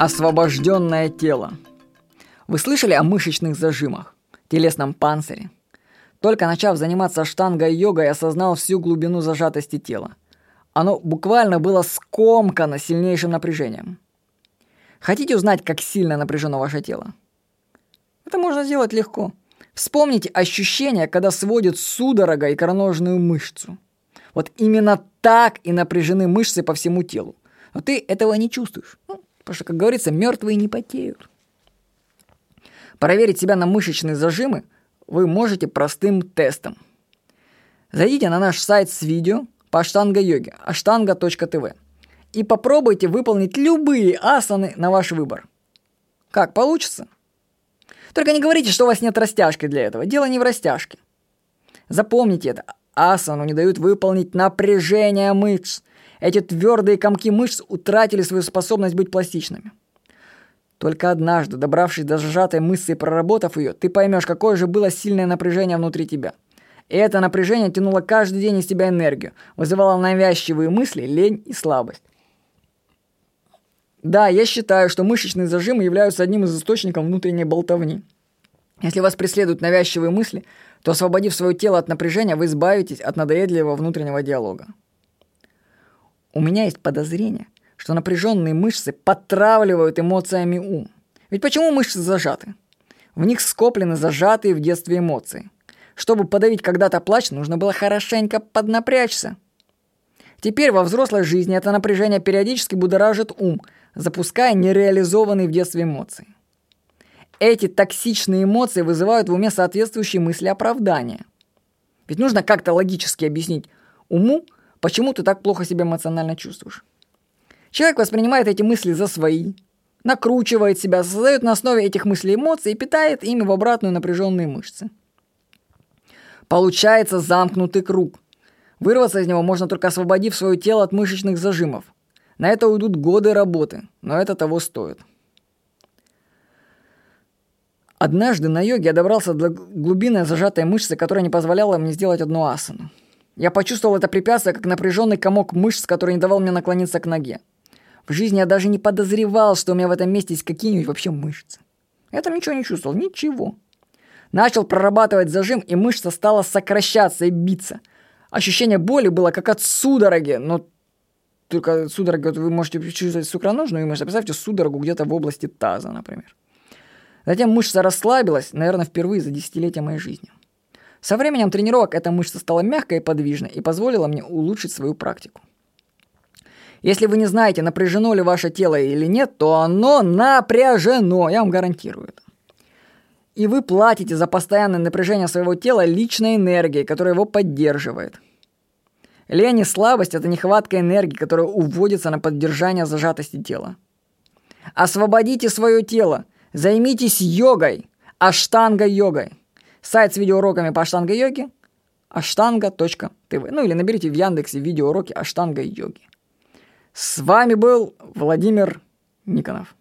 Освобожденное тело. Вы слышали о мышечных зажимах, телесном панцире? Только начав заниматься штангой йогой, осознал всю глубину зажатости тела. Оно буквально было скомкано сильнейшим напряжением. Хотите узнать, как сильно напряжено ваше тело? Это можно сделать легко. Вспомните ощущение, когда сводит судорога и икроножную мышцу. Вот именно так и напряжены мышцы по всему телу. Но ты этого не чувствуешь. Потому что, как говорится, мертвые не потеют. Проверить себя на мышечные зажимы вы можете простым тестом. Зайдите на наш сайт с видео по аштанга-йоге, ashtanga.tv и попробуйте выполнить любые асаны на ваш выбор. Как, получится? Только не говорите, что у вас нет растяжки для этого. Дело не в растяжке. Запомните это. Асану не дают выполнить напряжение мышц. Эти твердые комки мышц утратили свою способность быть пластичными. Только однажды, добравшись до сжатой мышцы и проработав ее, ты поймешь, какое же было сильное напряжение внутри тебя. И это напряжение тянуло каждый день из тебя энергию, вызывало навязчивые мысли, лень и слабость. Да, я считаю, что мышечные зажимы являются одним из источников внутренней болтовни. Если вас преследуют навязчивые мысли, то освободив свое тело от напряжения, вы избавитесь от надоедливого внутреннего диалога. У меня есть подозрение, что напряженные мышцы потравливают эмоциями ум. Ведь почему мышцы зажаты? В них скоплены зажатые в детстве эмоции. Чтобы подавить когда-то плач, нужно было хорошенько поднапрячься. Теперь во взрослой жизни это напряжение периодически будоражит ум, запуская нереализованные в детстве эмоции. Эти токсичные эмоции вызывают в уме соответствующие мысли оправдания. Ведь нужно как-то логически объяснить уму, почему ты так плохо себя эмоционально чувствуешь. Человек воспринимает эти мысли за свои, накручивает себя, создает на основе этих мыслей эмоции и питает ими в обратную напряженные мышцы. Получается замкнутый круг. Вырваться из него можно только освободив свое тело от мышечных зажимов. На это уйдут годы работы, но это того стоит. Однажды на йоге я добрался до глубины зажатой мышцы, которая не позволяла мне сделать одну асану. Я почувствовал это препятствие как напряженный комок мышц, который не давал мне наклониться к ноге. В жизни я даже не подозревал, что у меня в этом месте есть какие-нибудь вообще мышцы. Я там ничего не чувствовал, ничего. Начал прорабатывать зажим, и мышца стала сокращаться и биться. Ощущение боли было как от судороги, но только судорога вы можете чувствовать сукроножную мышцу, представьте судорогу где-то в области таза, например. Затем мышца расслабилась, наверное, впервые за десятилетия моей жизни. Со временем тренировок эта мышца стала мягкой и подвижной и позволила мне улучшить свою практику. Если вы не знаете, напряжено ли ваше тело или нет, то оно напряжено, я вам гарантирую это. И вы платите за постоянное напряжение своего тела личной энергией, которая его поддерживает. Лень и слабость – это нехватка энергии, которая уводится на поддержание зажатости тела. Освободите свое тело, займитесь йогой, аштанга-йогой. Сайт с видеоуроками по аштанга-йоге – аштанга.тв. Ну или наберите в Яндексе видеоуроки аштанга-йоги. С вами был Владимир Никонов.